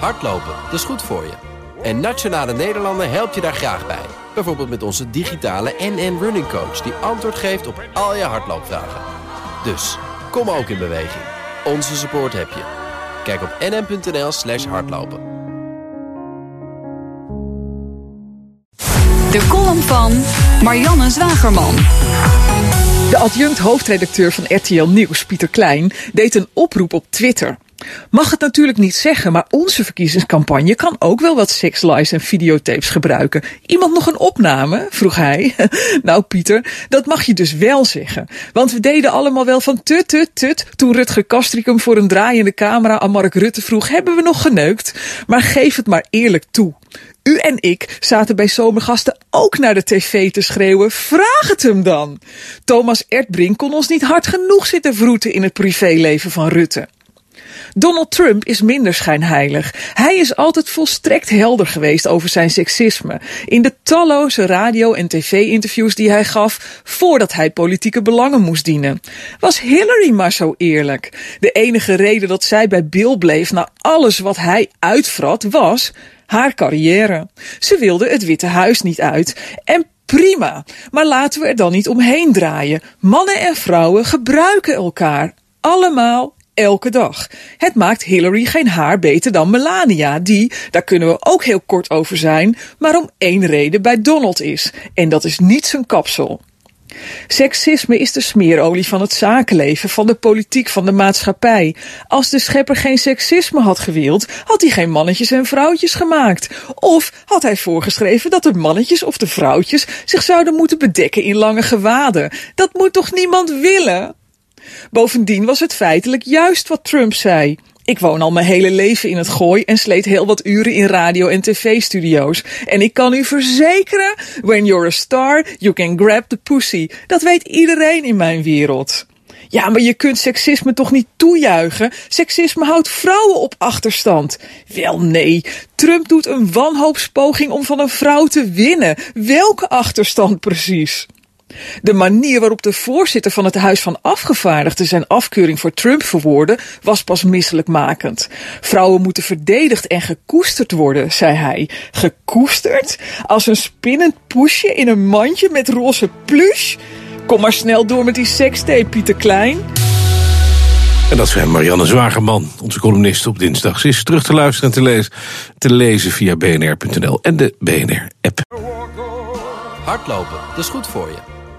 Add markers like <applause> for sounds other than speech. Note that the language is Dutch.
Hardlopen, dat is goed voor je. En Nationale Nederlanden helpt je daar graag bij. Bijvoorbeeld met onze digitale NN Running Coach... die antwoord geeft op al je hardloopvragen. Dus, kom ook in beweging. Onze support heb je. Kijk op nn.nl slash hardlopen. De column van Marianne Zwagerman. De adjunct hoofdredacteur van RTL Nieuws, Pieter Klein, deed een oproep op Twitter. Mag het natuurlijk niet zeggen, maar onze verkiezingscampagne kan ook wel wat sekslies en videotapes gebruiken. Iemand nog een opname? vroeg hij. <laughs> nou, Pieter, dat mag je dus wel zeggen. Want we deden allemaal wel van tut, tut, tut. Toen Rutger Kastricum voor een draaiende camera aan Mark Rutte vroeg: hebben we nog geneukt? Maar geef het maar eerlijk toe. U en ik zaten bij zomergasten ook naar de tv te schreeuwen. Vraag het hem dan! Thomas Erdbrink kon ons niet hard genoeg zitten vroeten in het privéleven van Rutte. Donald Trump is minder schijnheilig. Hij is altijd volstrekt helder geweest over zijn seksisme. In de talloze radio- en tv-interviews die hij gaf voordat hij politieke belangen moest dienen. Was Hillary maar zo eerlijk? De enige reden dat zij bij Bill bleef na alles wat hij uitvrat was haar carrière. Ze wilde het Witte Huis niet uit. En prima, maar laten we er dan niet omheen draaien. Mannen en vrouwen gebruiken elkaar. Allemaal elke dag. Het maakt Hillary geen haar beter dan Melania, die, daar kunnen we ook heel kort over zijn, maar om één reden bij Donald is. En dat is niet zijn kapsel. Seksisme is de smeerolie van het zakenleven, van de politiek, van de maatschappij. Als de schepper geen seksisme had gewild, had hij geen mannetjes en vrouwtjes gemaakt. Of had hij voorgeschreven dat de mannetjes of de vrouwtjes zich zouden moeten bedekken in lange gewaden. Dat moet toch niemand willen? Bovendien was het feitelijk juist wat Trump zei. Ik woon al mijn hele leven in het gooi en sleet heel wat uren in radio- en tv-studio's. En ik kan u verzekeren, when you're a star, you can grab the pussy. Dat weet iedereen in mijn wereld. Ja, maar je kunt seksisme toch niet toejuichen? Seksisme houdt vrouwen op achterstand. Wel nee, Trump doet een wanhoopspoging om van een vrouw te winnen. Welke achterstand precies? De manier waarop de voorzitter van het Huis van Afgevaardigden zijn afkeuring voor Trump verwoordde, was pas misselijkmakend. Vrouwen moeten verdedigd en gekoesterd worden, zei hij. Gekoesterd? Als een spinnend poesje in een mandje met roze plush? Kom maar snel door met die sekstape, Pieter Klein. En dat zijn Marianne Zwagerman, onze columnist op dinsdag. Ze is terug te luisteren en te lezen, te lezen via bnr.nl en de BNR-app. Hardlopen, dat is goed voor je.